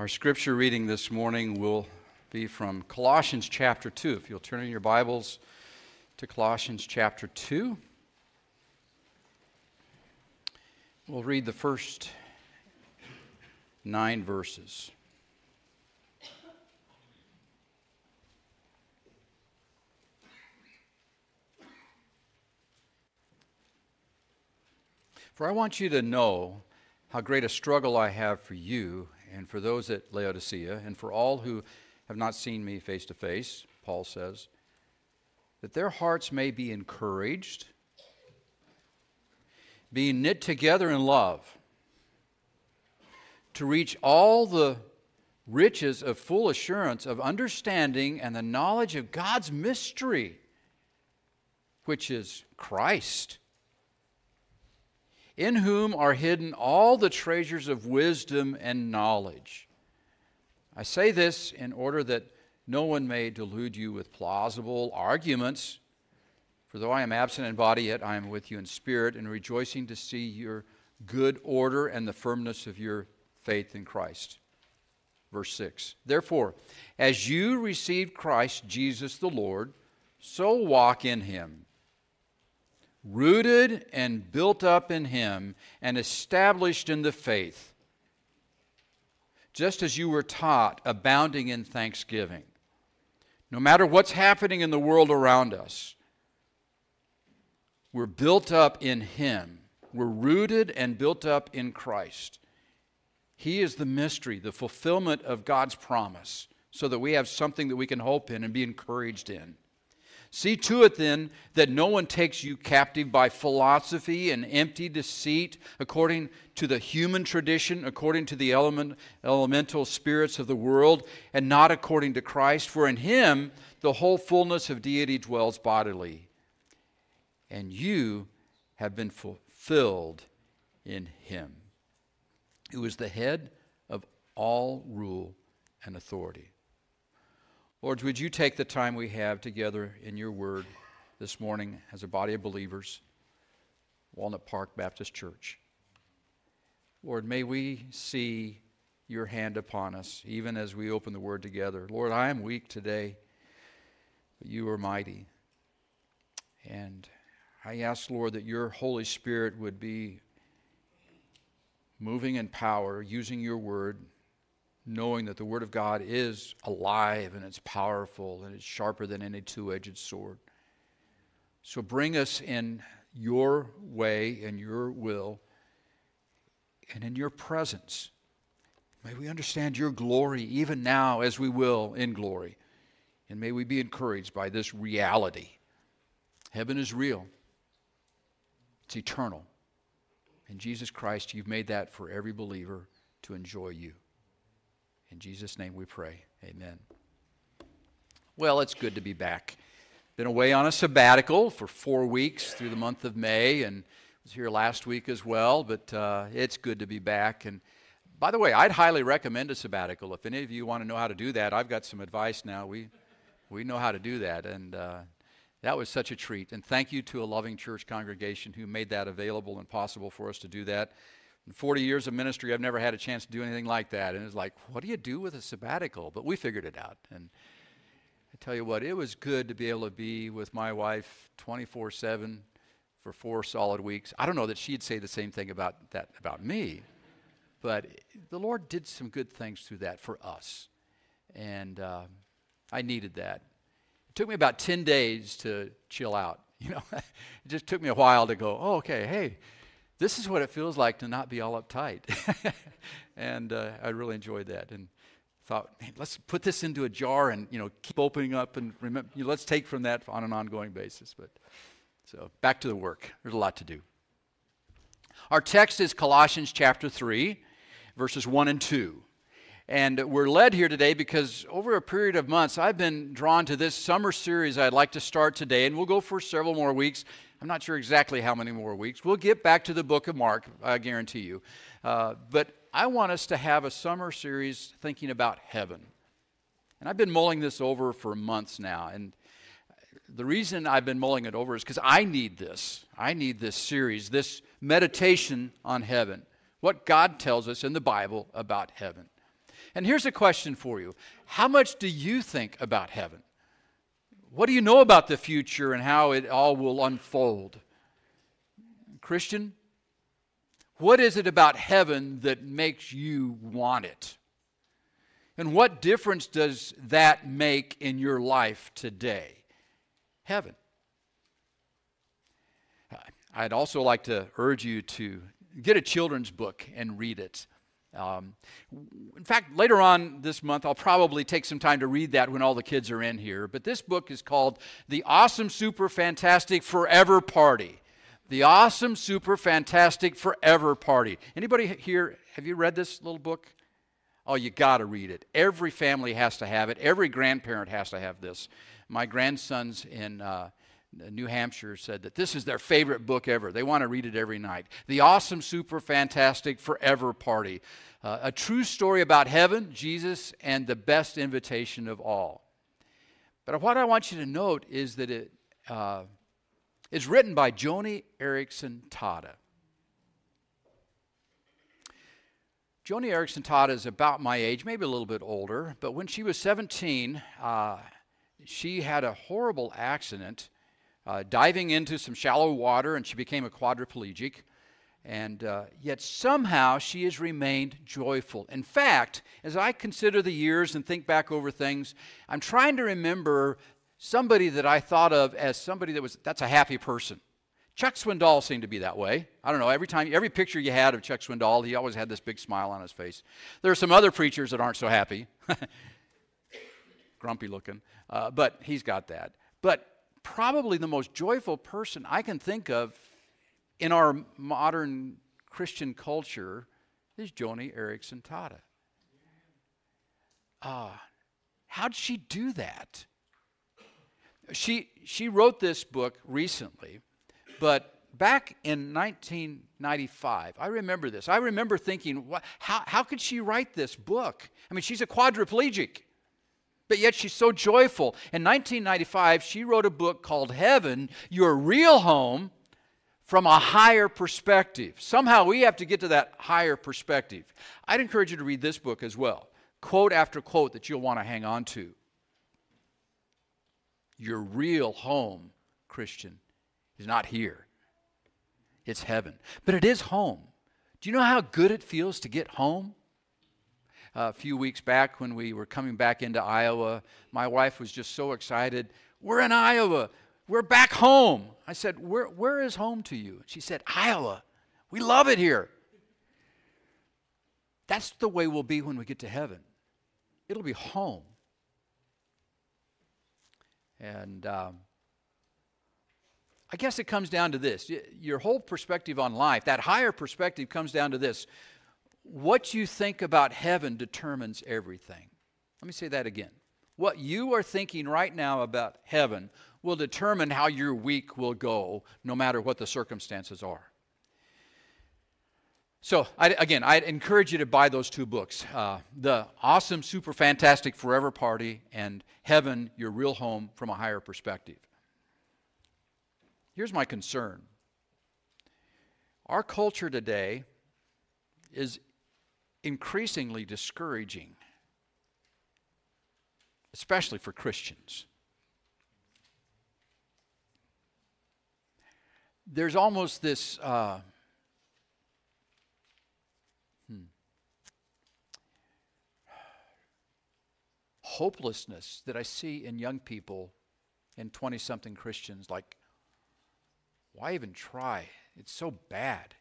Our scripture reading this morning will be from Colossians chapter 2. If you'll turn in your Bibles to Colossians chapter 2, we'll read the first nine verses. For I want you to know how great a struggle I have for you and for those at Laodicea, and for all who have not seen me face to face, Paul says, that their hearts may be encouraged, being knit together in love, to reach all the riches of full assurance of understanding and the knowledge of God's mystery, which is Christ in whom are hidden all the treasures of wisdom and knowledge. I say this in order that no one may delude you with plausible arguments. For though I am absent in body, yet I am with you in spirit, and rejoicing to see your good order and the firmness of your faith in Christ. Verse 6 Therefore, as you received Christ Jesus the Lord, so walk in him rooted and built up in Him and established in the faith, just as you were taught, abounding in thanksgiving. No matter what's happening in the world around us, we're built up in Him. We're rooted and built up in Christ. He is the mystery, the fulfillment of God's promise, so that we have something that we can hope in and be encouraged in. See to it then that no one takes you captive by philosophy and empty deceit, according to the human tradition, according to the element, elemental spirits of the world, and not according to Christ. For in him the whole fullness of deity dwells bodily. And you have been fulfilled in him, who is the head of all rule and authority. Lord, would you take the time we have together in your word this morning as a body of believers, Walnut Park Baptist Church? Lord, may we see your hand upon us even as we open the word together. Lord, I am weak today, but you are mighty. And I ask, Lord, that your Holy Spirit would be moving in power, using your word knowing that the Word of God is alive and it's powerful and it's sharper than any two edged sword. So bring us in your way and your will and in your presence. May we understand your glory even now as we will in glory. And may we be encouraged by this reality. Heaven is real, it's eternal. And Jesus Christ, you've made that for every believer to enjoy you. In Jesus' name we pray. Amen. Well, it's good to be back. Been away on a sabbatical for four weeks through the month of May and was here last week as well, but uh, it's good to be back. And by the way, I'd highly recommend a sabbatical. If any of you want to know how to do that, I've got some advice now. We, we know how to do that. And uh, that was such a treat. And thank you to a loving church congregation who made that available and possible for us to do that. In 40 years of ministry, I've never had a chance to do anything like that. And it's like, what do you do with a sabbatical? But we figured it out. And I tell you what, it was good to be able to be with my wife 24 7 for four solid weeks. I don't know that she'd say the same thing about that about me, but the Lord did some good things through that for us. And uh, I needed that. It took me about 10 days to chill out. You know, it just took me a while to go, oh, okay, hey, this is what it feels like to not be all uptight. and uh, I really enjoyed that and thought, let's put this into a jar and you know keep opening up and remember, you know, let's take from that on an ongoing basis. But so back to the work. There's a lot to do. Our text is Colossians chapter 3, verses 1 and 2. And we're led here today because over a period of months, I've been drawn to this summer series I'd like to start today, and we'll go for several more weeks I'm not sure exactly how many more weeks. We'll get back to the book of Mark, I guarantee you. Uh, but I want us to have a summer series thinking about heaven. And I've been mulling this over for months now. And the reason I've been mulling it over is because I need this. I need this series, this meditation on heaven, what God tells us in the Bible about heaven. And here's a question for you How much do you think about heaven? What do you know about the future and how it all will unfold? Christian, what is it about heaven that makes you want it? And what difference does that make in your life today? Heaven. I'd also like to urge you to get a children's book and read it. Um, in fact, later on this month, I'll probably take some time to read that when all the kids are in here. But this book is called The Awesome, Super, Fantastic Forever Party. The Awesome, Super, Fantastic Forever Party. Anybody here, have you read this little book? Oh, you got to read it. Every family has to have it. Every grandparent has to have this. My grandsons in uh, New Hampshire said that this is their favorite book ever. They want to read it every night. The Awesome, Super, Fantastic, Forever Party. Uh, a true story about heaven, Jesus, and the best invitation of all. But what I want you to note is that it uh, is written by Joni Eareckson Tada. Joni Eareckson Tada is about my age, maybe a little bit older, but when she was 17, uh, she had a horrible accident uh, diving into some shallow water, and she became a quadriplegic. And uh, yet somehow she has remained joyful. In fact, as I consider the years and think back over things, I'm trying to remember somebody that I thought of as somebody that was, that's a happy person. Chuck Swindoll seemed to be that way. I don't know, every time, every picture you had of Chuck Swindoll, he always had this big smile on his face. There are some other preachers that aren't so happy, grumpy looking, uh, but he's got that. But probably the most joyful person I can think of in our modern Christian culture is Joni Eareckson Tada. Uh, how'd she do that? She, she wrote this book recently, but back in 1995, I remember this. I remember thinking, how, how could she write this book? I mean, she's a quadriplegic but yet she's so joyful. In 1995, she wrote a book called Heaven, Your Real Home from a Higher Perspective. Somehow we have to get to that higher perspective. I'd encourage you to read this book as well, quote after quote that you'll want to hang on to. Your real home, Christian, is not here, it's heaven. But it is home. Do you know how good it feels to get home? A few weeks back when we were coming back into Iowa. My wife was just so excited. We're in Iowa. We're back home. I said, Where, where is home to you? She said, Iowa. We love it here. That's the way we'll be when we get to heaven. It'll be home. And um, I guess it comes down to this your whole perspective on life, that higher perspective comes down to this what you think about heaven determines everything. Let me say that again. What you are thinking right now about heaven will determine how your week will go, no matter what the circumstances are. So, I, again, i encourage you to buy those two books uh, The Awesome, Super Fantastic Forever Party and Heaven, Your Real Home from a Higher Perspective. Here's my concern our culture today is increasingly discouraging, especially for Christians. There's almost this uh, hmm, hopelessness that I see in young people and 20 something Christians like, why even try? It's so bad.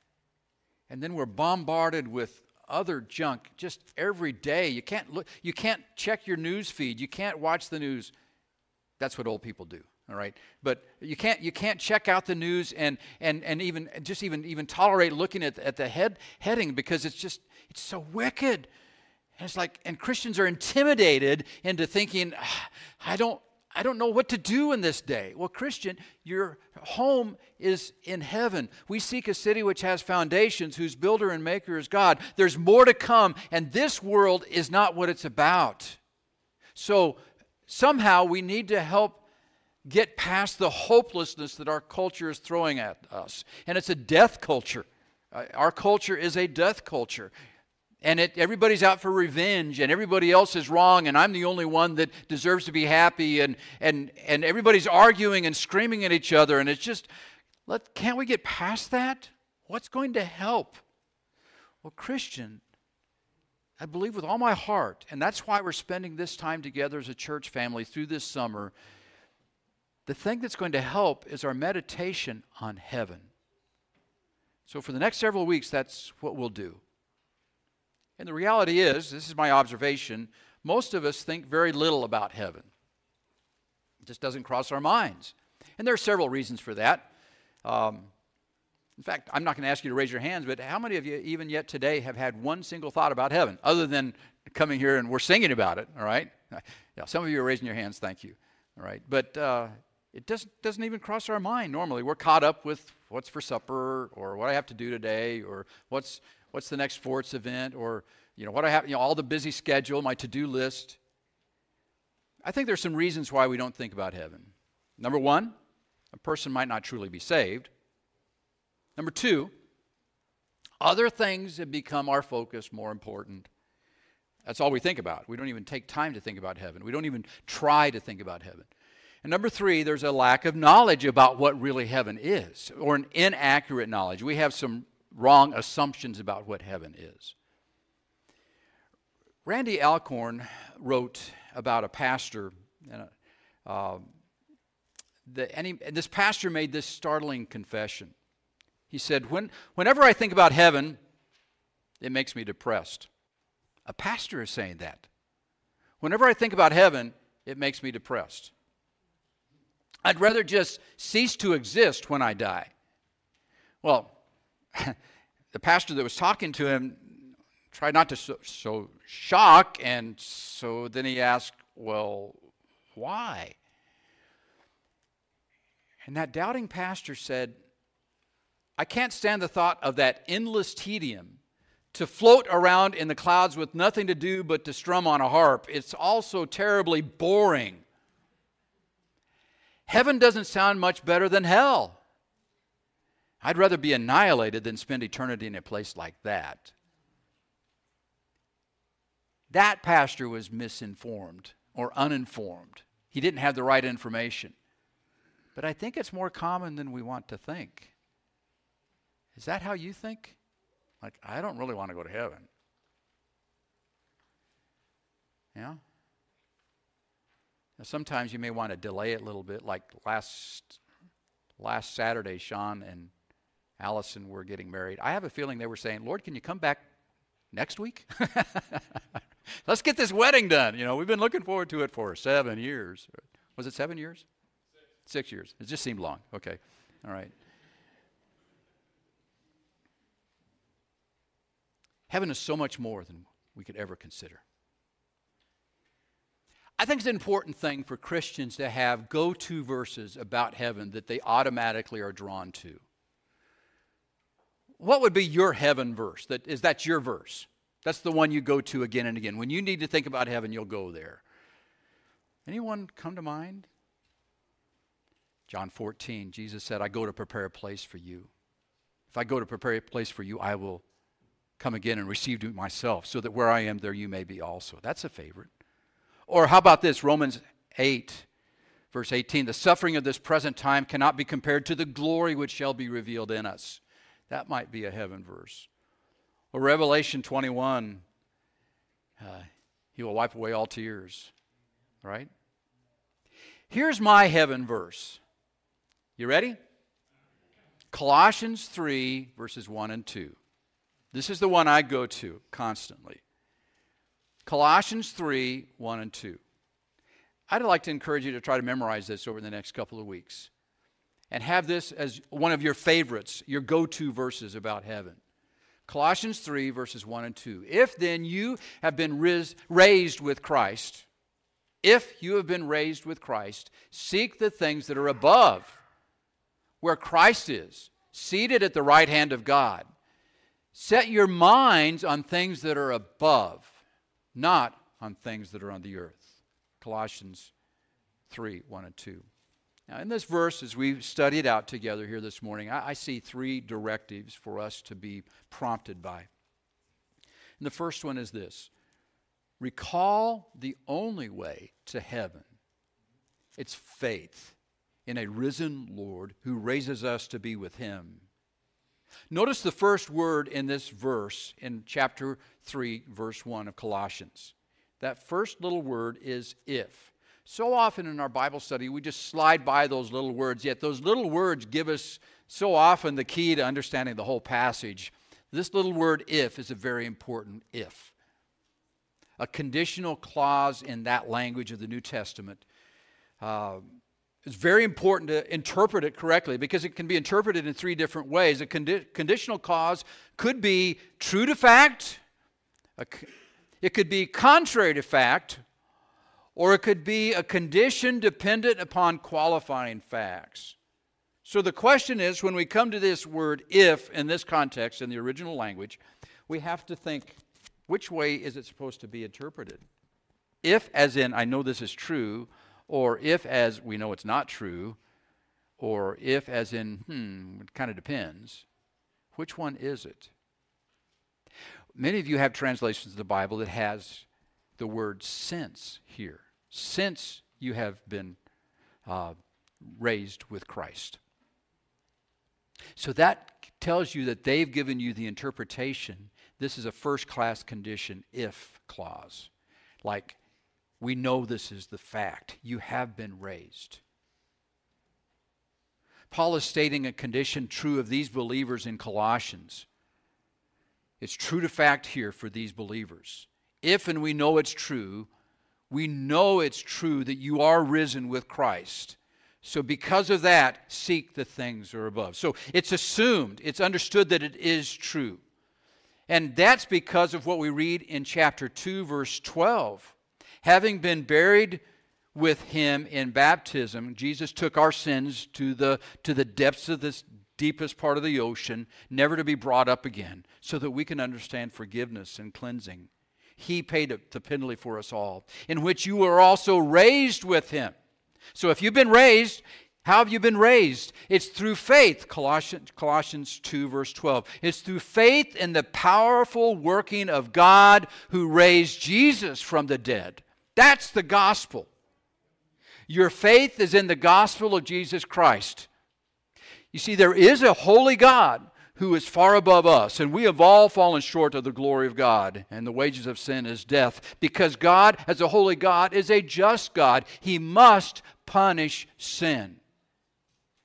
And then we're bombarded with other junk just every day. You can't look, you can't check your news feed. You can't watch the news. That's what old people do. All right, but you can't you can't check out the news and and and even just even even tolerate looking at at the head heading because it's just it's so wicked. And it's like and Christians are intimidated into thinking, ah, I don't I don't know what to do in this day. Well, Christian, your home is in heaven. We seek a city which has foundations, whose builder and maker is God. There's more to come, and this world is not what it's about. So, somehow we need to help get past the hopelessness that our culture is throwing at us. And it's a death culture. Uh, our culture is a death culture. And it, everybody's out for revenge and everybody else is wrong and i'm the only one that deserves to be happy and, and, and everybody's arguing and screaming at each other and it's just let, can't we get past that? What's going to help? Well christian i believe with all my heart and that's why we're spending this time together as a church family through this summer the thing that's going to help is our meditation on heaven. So for the next several weeks that's what we'll do and the reality is, this is my observation, most of us think very little about heaven. It just doesn't cross our minds. And there are several reasons for that. Um, in fact, I'm not going to ask you to raise your hands, but how many of you, even yet today, have had one single thought about heaven, other than coming here and we're singing about it, all right? Yeah, some of you are raising your hands, thank you, all right? But uh, it doesn't, doesn't even cross our mind normally. We're caught up with what's for supper, or what I have to do today, or what's what's the next sports event, or you know what I have, you know, all the busy schedule, my to-do list. I think there's some reasons why we don't think about heaven. Number one, a person might not truly be saved. Number two, other things have become our focus more important. That's all we think about. We don't even take time to think about heaven. We don't even try to think about heaven. And number three, there's a lack of knowledge about what really heaven is, or an inaccurate knowledge. We have some wrong assumptions about what heaven is. Randy Alcorn wrote about a pastor, and, uh, the, and, he, and this pastor made this startling confession. He said, when, Whenever I think about heaven, it makes me depressed. A pastor is saying that. Whenever I think about heaven, it makes me depressed. I'd rather just cease to exist when I die. Well, the pastor that was talking to him tried not to so, show shock, and so then he asked, Well, why? And that doubting pastor said, I can't stand the thought of that endless tedium to float around in the clouds with nothing to do but to strum on a harp. It's also terribly boring. Heaven doesn't sound much better than hell. I'd rather be annihilated than spend eternity in a place like that. That pastor was misinformed or uninformed. He didn't have the right information. But I think it's more common than we want to think. Is that how you think? Like, I don't really want to go to heaven. Yeah? Now, sometimes you may want to delay it a little bit, like last last Saturday, Sean and Allison were getting married. I have a feeling they were saying, Lord, can you come back next week? Let's get this wedding done. You know, we've been looking forward to it for seven years. Was it seven years? Six, Six years. It just seemed long. Okay. All right. Heaven is so much more than we could ever consider. I think it's an important thing for Christians to have go to verses about heaven that they automatically are drawn to. What would be your heaven verse? That is that your verse? That's the one you go to again and again. When you need to think about heaven, you'll go there. Anyone come to mind? John 14, Jesus said, I go to prepare a place for you. If I go to prepare a place for you, I will come again and receive you myself, so that where I am, there you may be also. That's a favorite. Or how about this? Romans 8, verse 18. The suffering of this present time cannot be compared to the glory which shall be revealed in us. That might be a heaven verse. Or Revelation 21, uh, he will wipe away all tears, right? Here's my heaven verse. You ready? Colossians 3, verses 1 and 2. This is the one I go to constantly. Colossians 3, 1 and 2. I'd like to encourage you to try to memorize this over the next couple of weeks and have this as one of your favorites, your go to verses about heaven. Colossians 3, verses 1 and 2. If then you have been raised with Christ, if you have been raised with Christ, seek the things that are above, where Christ is, seated at the right hand of God. Set your minds on things that are above, not on things that are on the earth. Colossians 3, 1 and 2. Now, in this verse, as we study it out together here this morning, I, I see three directives for us to be prompted by. And the first one is this recall the only way to heaven it's faith in a risen Lord who raises us to be with him. Notice the first word in this verse in chapter 3, verse 1 of Colossians. That first little word is if. So often in our Bible study, we just slide by those little words, yet those little words give us so often the key to understanding the whole passage. This little word if is a very important if. A conditional clause in that language of the New Testament uh, it's very important to interpret it correctly because it can be interpreted in three different ways. A condi- conditional clause could be true to fact, it could be contrary to fact, or it could be a condition dependent upon qualifying facts. So the question is when we come to this word if in this context, in the original language, we have to think which way is it supposed to be interpreted? If, as in, I know this is true, or if as we know it's not true, or if as in, hmm, it kind of depends. Which one is it? Many of you have translations of the Bible that has the word since here. Since you have been uh, raised with Christ. So that tells you that they've given you the interpretation. This is a first class condition if clause. Like we know this is the fact. You have been raised. Paul is stating a condition true of these believers in Colossians. It's true to fact here for these believers. If and we know it's true, we know it's true that you are risen with Christ. So, because of that, seek the things that are above. So, it's assumed, it's understood that it is true. And that's because of what we read in chapter 2, verse 12 having been buried with him in baptism, Jesus took our sins to the, to the depths of this deepest part of the ocean, never to be brought up again, so that we can understand forgiveness and cleansing. He paid the penalty for us all, in which you were also raised with him. So if you've been raised, how have you been raised? It's through faith, Colossians, Colossians 2, verse 12. It's through faith in the powerful working of God who raised Jesus from the dead. That's the gospel. Your faith is in the gospel of Jesus Christ. You see, there is a holy God who is far above us, and we have all fallen short of the glory of God, and the wages of sin is death, because God, as a holy God, is a just God. He must punish sin.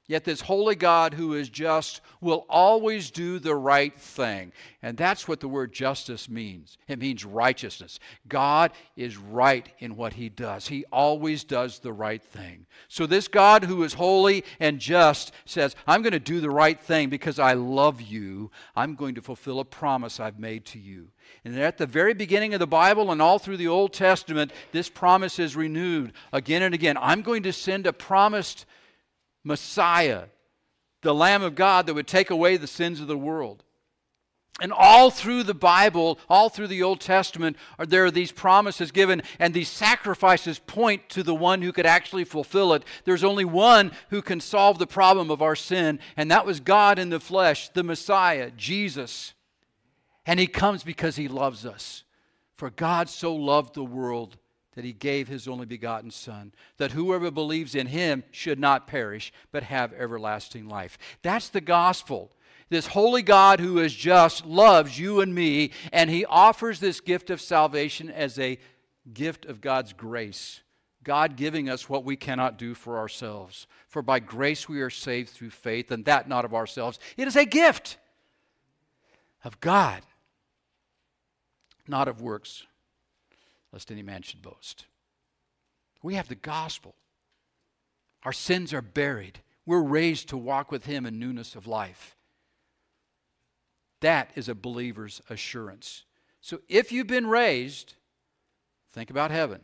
Yet this holy God who is just will always do the right thing. And that's what the word justice means. It means righteousness. God is right in what he does, he always does the right thing. So this God who is holy and just says, I'm going to do the right thing because I love you. I'm going to fulfill a promise I've made to you. And at the very beginning of the Bible and all through the Old Testament, this promise is renewed again and again. I'm going to send a promised Messiah, the Lamb of God that would take away the sins of the world. And all through the Bible, all through the Old Testament, are there are these promises given, and these sacrifices point to the one who could actually fulfill it. There's only one who can solve the problem of our sin, and that was God in the flesh, the Messiah, Jesus. And he comes because he loves us. For God so loved the world that he gave his only begotten Son, that whoever believes in him should not perish, but have everlasting life. That's the gospel. This holy God who is just loves you and me, and he offers this gift of salvation as a gift of God's grace. God giving us what we cannot do for ourselves. For by grace we are saved through faith, and that not of ourselves. It is a gift of God, not of works, lest any man should boast. We have the gospel. Our sins are buried. We're raised to walk with Him in newness of life. That is a believer's assurance. So if you've been raised, think about heaven.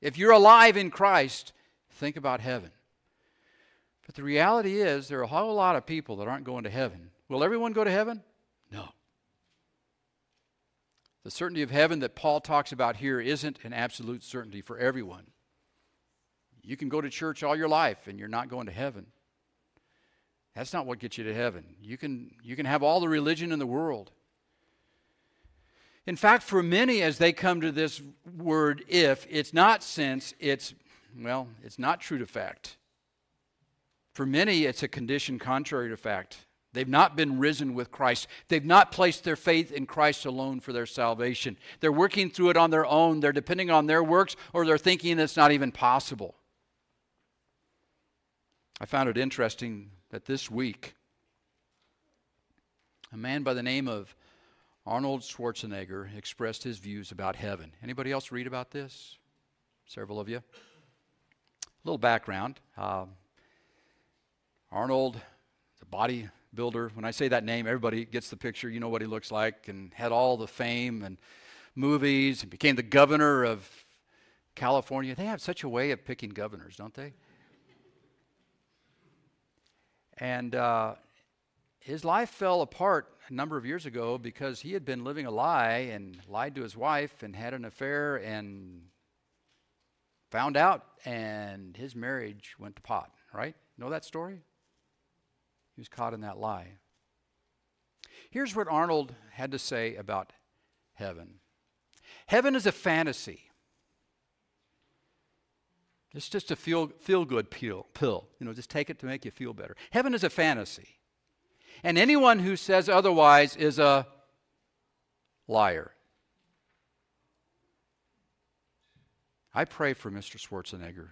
If you're alive in Christ, think about heaven. But the reality is, there are a whole lot of people that aren't going to heaven. Will everyone go to heaven? No. The certainty of heaven that Paul talks about here isn't an absolute certainty for everyone. You can go to church all your life and you're not going to heaven. That's not what gets you to heaven. You can, you can have all the religion in the world. In fact, for many, as they come to this word if, it's not since, it's, well, it's not true to fact. For many, it's a condition contrary to fact. They've not been risen with Christ. They've not placed their faith in Christ alone for their salvation. They're working through it on their own. They're depending on their works, or they're thinking it's not even possible. I found it interesting that this week, a man by the name of Arnold Schwarzenegger expressed his views about heaven. Anybody else read about this? Several of you. A little background. Uh, Arnold, the bodybuilder. When I say that name, everybody gets the picture. You know what he looks like, and had all the fame and movies, and became the governor of California. They have such a way of picking governors, don't they? And uh, his life fell apart a number of years ago because he had been living a lie and lied to his wife and had an affair and found out, and his marriage went to pot, right? Know that story? He was caught in that lie. Here's what Arnold had to say about heaven Heaven is a fantasy. It's just a feel, feel good pill, pill. You know, just take it to make you feel better. Heaven is a fantasy. And anyone who says otherwise is a liar. I pray for Mr. Schwarzenegger.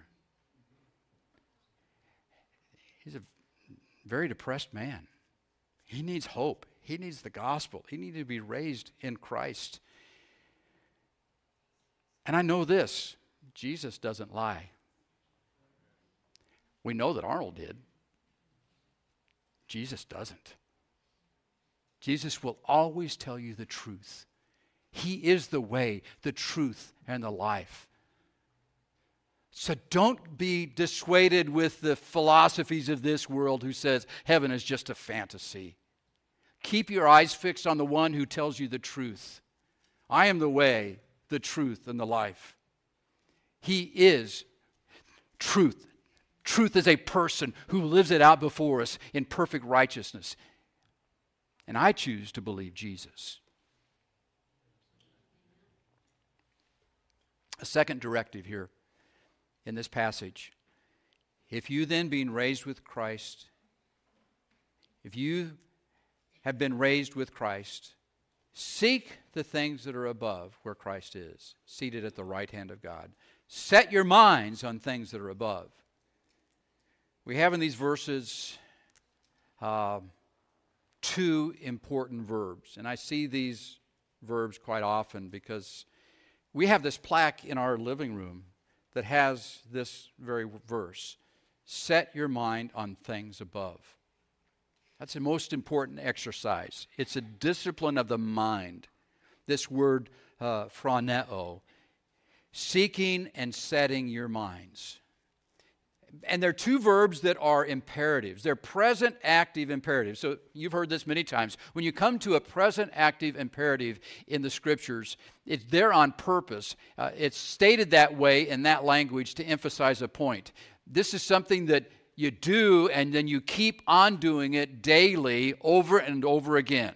He's a very depressed man. He needs hope. He needs the gospel. He needs to be raised in Christ. And I know this Jesus doesn't lie. We know that Arnold did. Jesus doesn't. Jesus will always tell you the truth. He is the way, the truth, and the life. So don't be dissuaded with the philosophies of this world who says heaven is just a fantasy. Keep your eyes fixed on the one who tells you the truth. I am the way, the truth, and the life. He is truth. Truth is a person who lives it out before us in perfect righteousness. And I choose to believe Jesus. A second directive here in this passage. If you then, being raised with Christ, if you have been raised with Christ, seek the things that are above where Christ is, seated at the right hand of God. Set your minds on things that are above. We have in these verses uh, two important verbs, and I see these verbs quite often because we have this plaque in our living room that has this very verse Set your mind on things above. That's the most important exercise. It's a discipline of the mind. This word, uh, phroneo, seeking and setting your minds. And there are two verbs that are imperatives. They're present active imperatives. So you've heard this many times. When you come to a present active imperative in the scriptures, it's there on purpose. Uh, it's stated that way in that language to emphasize a point. This is something that you do and then you keep on doing it daily over and over again.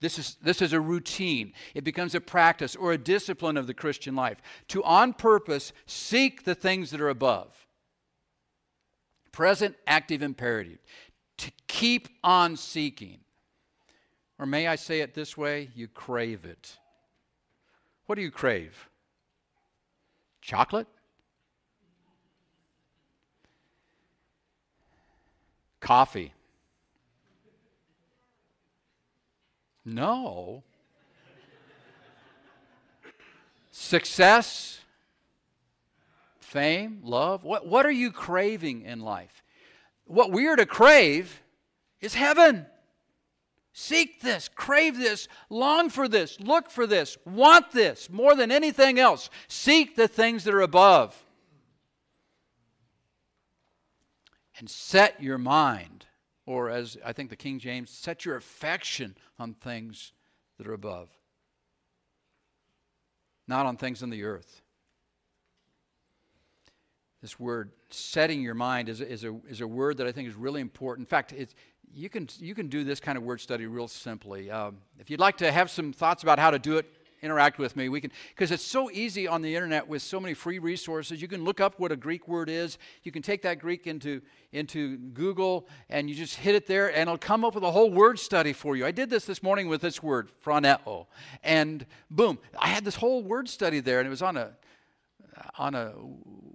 This is, this is a routine. It becomes a practice or a discipline of the Christian life. To on purpose seek the things that are above present active imperative to keep on seeking. Or may I say it this way? You crave it. What do you crave? Chocolate? Coffee? No. Success? Fame, love? What, what are you craving in life? What we are to crave is heaven. Seek this, crave this, long for this, look for this, want this more than anything else. Seek the things that are above. And set your mind, or as I think the King James, set your affection on things that are above, not on things in the earth. This word, setting your mind, is, is, a, is a word that I think is really important. In fact, it's, you, can, you can do this kind of word study real simply. Um, if you'd like to have some thoughts about how to do it interact with me, we can, because it's so easy on the internet with so many free resources. You can look up what a Greek word is. You can take that Greek into, into Google and you just hit it there and it'll come up with a whole word study for you. I did this this morning with this word, phroneo. And boom, I had this whole word study there and it was on a, on a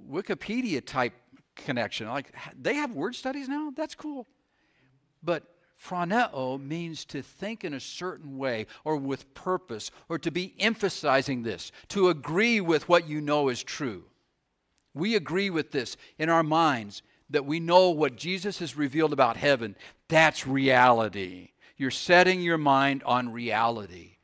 Wikipedia type connection. Like, they have word studies now? That's cool. But phroneo means to think in a certain way or with purpose or to be emphasizing this, to agree with what you know is true. We agree with this in our minds that we know what Jesus has revealed about heaven. That's reality. You're setting your mind on reality.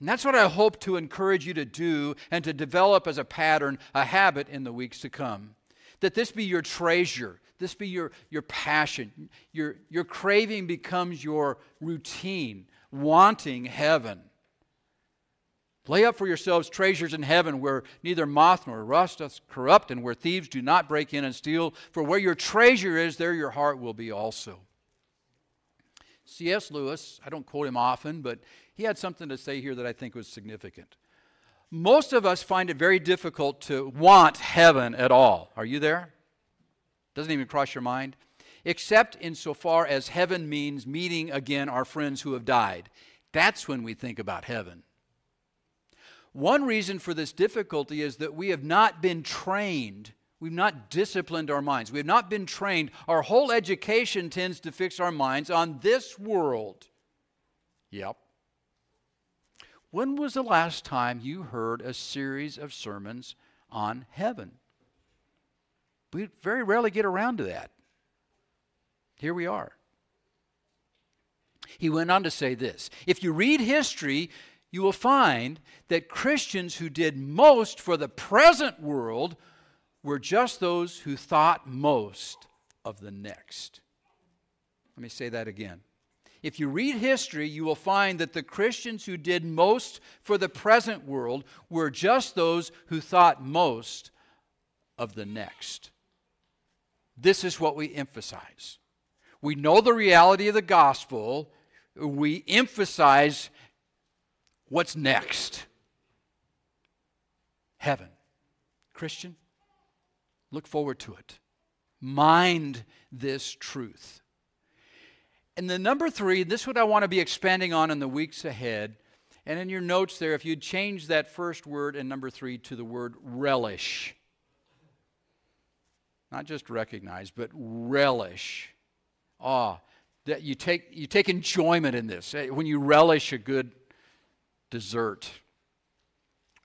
And that's what I hope to encourage you to do and to develop as a pattern, a habit in the weeks to come. That this be your treasure, this be your, your passion. Your, your craving becomes your routine, wanting heaven. Lay up for yourselves treasures in heaven where neither moth nor rust doth corrupt, and where thieves do not break in and steal. For where your treasure is, there your heart will be also. C.S. Lewis, I don't quote him often, but he had something to say here that I think was significant. Most of us find it very difficult to want heaven at all. Are you there? Doesn't even cross your mind? Except insofar as heaven means meeting again our friends who have died. That's when we think about heaven. One reason for this difficulty is that we have not been trained. We've not disciplined our minds. We have not been trained. Our whole education tends to fix our minds on this world. Yep. When was the last time you heard a series of sermons on heaven? We very rarely get around to that. Here we are. He went on to say this If you read history, you will find that Christians who did most for the present world were just those who thought most of the next. Let me say that again. If you read history, you will find that the Christians who did most for the present world were just those who thought most of the next. This is what we emphasize. We know the reality of the gospel, we emphasize what's next heaven. Christian, look forward to it. Mind this truth. And the number three, this is what I want to be expanding on in the weeks ahead. And in your notes there, if you'd change that first word in number three to the word relish. Not just recognize, but relish. Ah, that you take, you take enjoyment in this. Eh, when you relish a good dessert,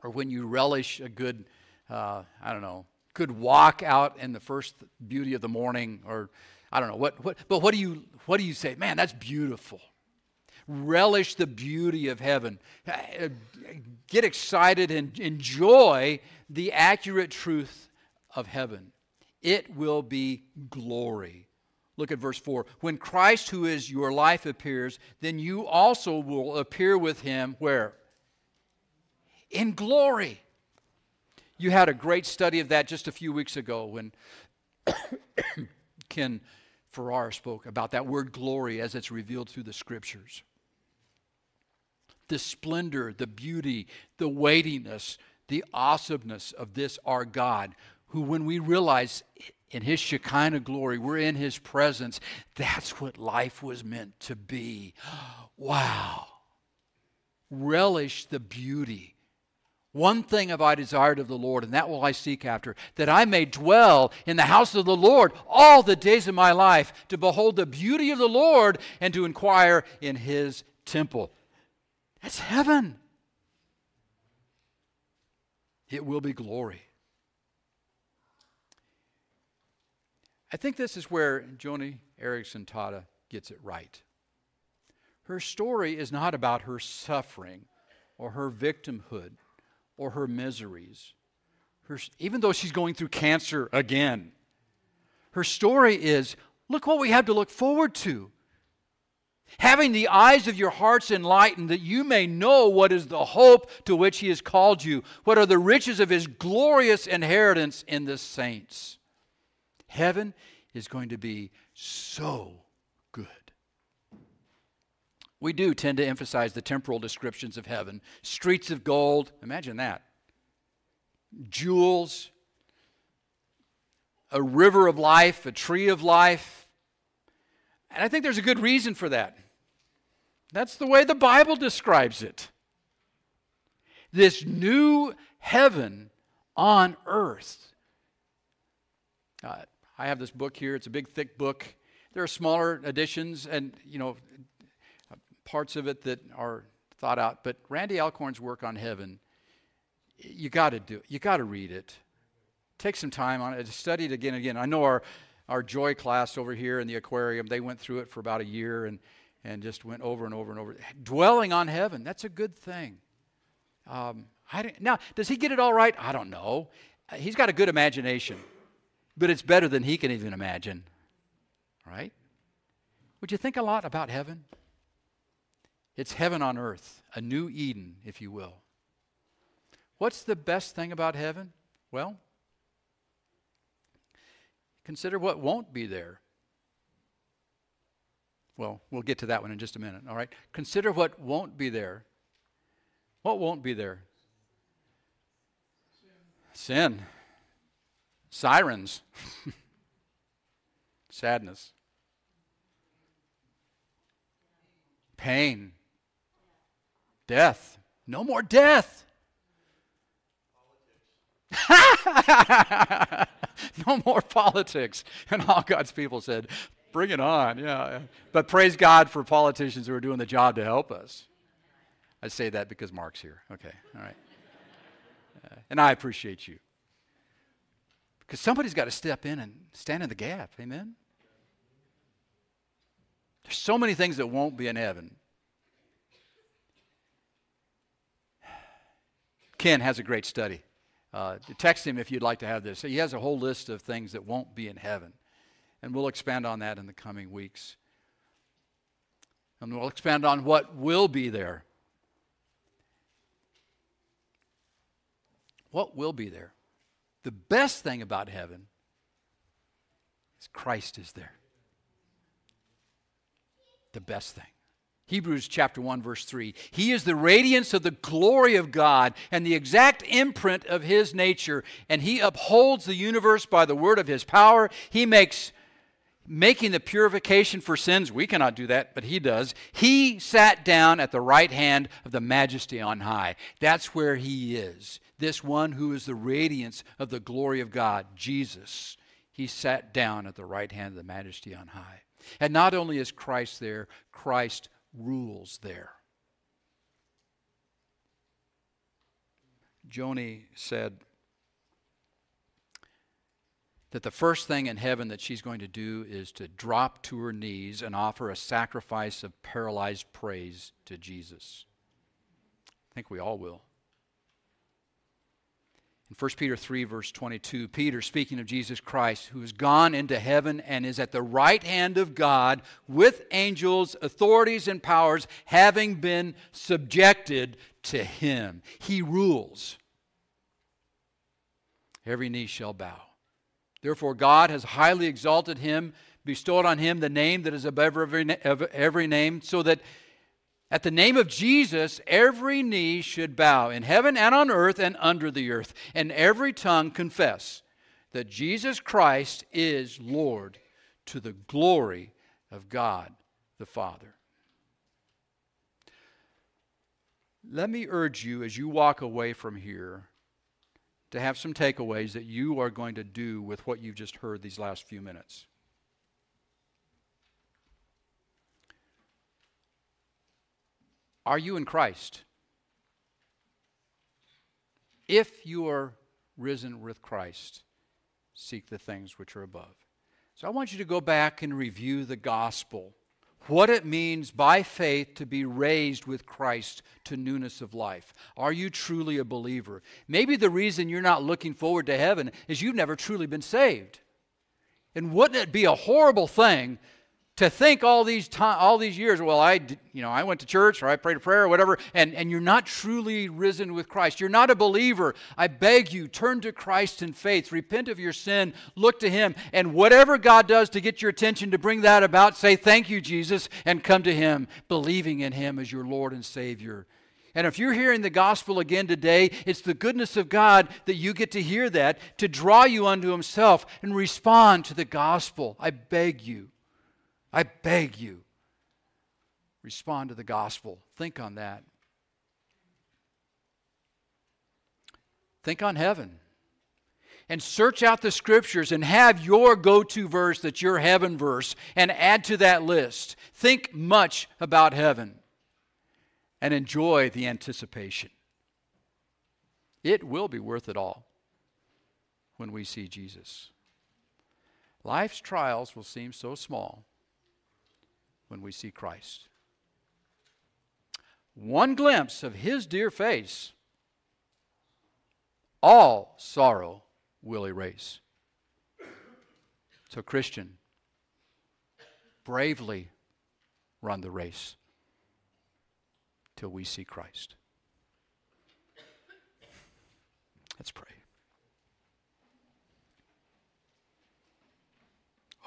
or when you relish a good, uh, I don't know, good walk out in the first beauty of the morning, or I don't know what, what but what do you what do you say? Man, that's beautiful. Relish the beauty of heaven. Get excited and enjoy the accurate truth of heaven. It will be glory. Look at verse 4. When Christ, who is your life, appears, then you also will appear with him where? In glory. You had a great study of that just a few weeks ago when Ken Farrar spoke about that word glory as it's revealed through the scriptures. The splendor, the beauty, the weightiness, the awesomeness of this our God, who, when we realize in his Shekinah glory, we're in his presence, that's what life was meant to be. Wow. Relish the beauty one thing have I desired of the Lord, and that will I seek after, that I may dwell in the house of the Lord all the days of my life, to behold the beauty of the Lord and to inquire in his temple. That's heaven. It will be glory. I think this is where Joni Eareckson Tada gets it right. Her story is not about her suffering or her victimhood or her miseries. Her, even though she's going through cancer again, her story is look what we have to look forward to. Having the eyes of your hearts enlightened, that you may know what is the hope to which He has called you, what are the riches of His glorious inheritance in the saints. Heaven is going to be so. We do tend to emphasize the temporal descriptions of heaven streets of gold, imagine that, jewels, a river of life, a tree of life. And I think there's a good reason for that. That's the way the Bible describes it. This new heaven on earth. Uh, I have this book here. It's a big, thick book. There are smaller editions and, you know, parts of it that are thought out. But Randy Alcorn's work on heaven, you got to do it. You got to read it. Take some time on it. Study it again and again. I know our, our joy class over here in the aquarium, they went through it for about a year and, and just went over and over and over. Dwelling on heaven, that's a good thing. Um, now, does he get it all right? I don't know. He's got a good imagination, but it's better than he can even imagine. Right? Would you think a lot about heaven? It's heaven on earth, a new Eden, if you will. What's the best thing about heaven? Well, consider what won't be there. Well, we'll get to that one in just a minute, all right? Consider what won't be there. What won't be there? Sin. Sin. Sirens. Sadness. Pain. Death. No more death. no more politics. And all God's people said, Bring it on. Yeah. But praise God for politicians who are doing the job to help us. I say that because Mark's here. Okay. All right. Uh, and I appreciate you. Because somebody's got to step in and stand in the gap. Amen? There's so many things that won't be in heaven. Ken has a great study. Uh, text him if you'd like to have this. He has a whole list of things that won't be in heaven. And we'll expand on that in the coming weeks. And we'll expand on what will be there. What will be there? The best thing about heaven is Christ is there. The best thing. Hebrews chapter 1 verse 3. He is the radiance of the glory of God and the exact imprint of his nature and he upholds the universe by the word of his power. He makes making the purification for sins. We cannot do that, but he does. He sat down at the right hand of the majesty on high. That's where he is. This one who is the radiance of the glory of God, Jesus. He sat down at the right hand of the majesty on high. And not only is Christ there, Christ rules there. Joni said that the first thing in heaven that she's going to do is to drop to her knees and offer a sacrifice of paralyzed praise to Jesus. I think we all will. In 1 Peter 3, verse 22, Peter, speaking of Jesus Christ, who has gone into heaven and is at the right hand of God with angels, authorities, and powers, having been subjected to him. He rules. Every knee shall bow. Therefore, God has highly exalted him, bestowed on him the name that is above every, every name, so that at the name of Jesus, every knee should bow in heaven and on earth and under the earth, and every tongue confess that Jesus Christ is Lord to the glory of God the Father. Let me urge you as you walk away from here to have some takeaways that you are going to do with what you've just heard these last few minutes. Are you in Christ? If you are risen with Christ, seek the things which are above. So I want you to go back and review the gospel. What it means by faith to be raised with Christ to newness of life. Are you truly a believer? Maybe the reason you're not looking forward to heaven is you've never truly been saved. And wouldn't it be a horrible thing to think all these time, all these years, well, I, you know, I went to church or I prayed a prayer or whatever, and, and you're not truly risen with Christ. You're not a believer. I beg you, turn to Christ in faith. Repent of your sin. Look to Him. And whatever God does to get your attention to bring that about, say, thank you, Jesus, and come to Him, believing in Him as your Lord and Savior. And if you're hearing the gospel again today, it's the goodness of God that you get to hear that, to draw you unto Himself and respond to the gospel. I beg you. I beg you, respond to the gospel. Think on that. Think on heaven. And search out the scriptures and have your go to verse that's your heaven verse and add to that list. Think much about heaven and enjoy the anticipation. It will be worth it all when we see Jesus. Life's trials will seem so small when we see Christ. One glimpse of his dear face, all sorrow will erase. So, Christian, bravely run the race till we see Christ. Let's pray.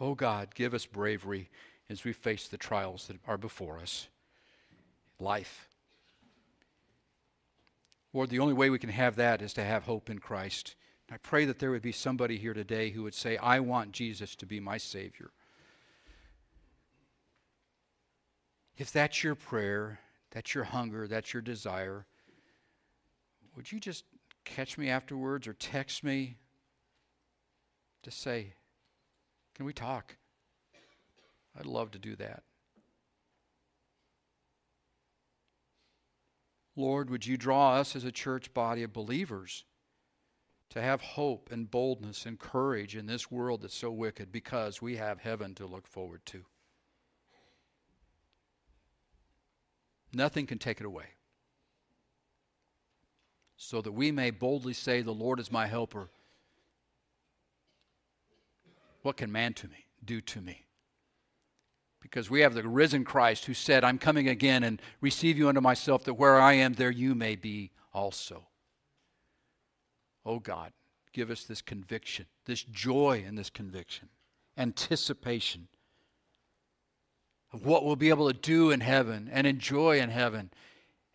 Oh God, give us bravery as we face the trials that are before us. Life. Lord, the only way we can have that is to have hope in Christ. I pray that there would be somebody here today who would say, I want Jesus to be my Savior. If that's your prayer, that's your hunger, that's your desire, would you just catch me afterwards or text me to say, Can we talk? I'd love to do that. Lord, would you draw us as a church body of believers to have hope and boldness and courage in this world that's so wicked because we have heaven to look forward to. Nothing can take it away. So that we may boldly say, The Lord is my helper. What can man to me do to me? Because we have the risen Christ who said, I'm coming again and receive you unto myself, that where I am, there you may be also. Oh God, give us this conviction, this joy in this conviction, anticipation of what we'll be able to do in heaven and enjoy in heaven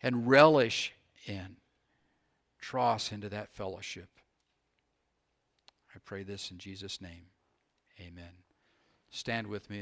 and relish in. Draw us into that fellowship. I pray this in Jesus' name. Amen. Stand with me.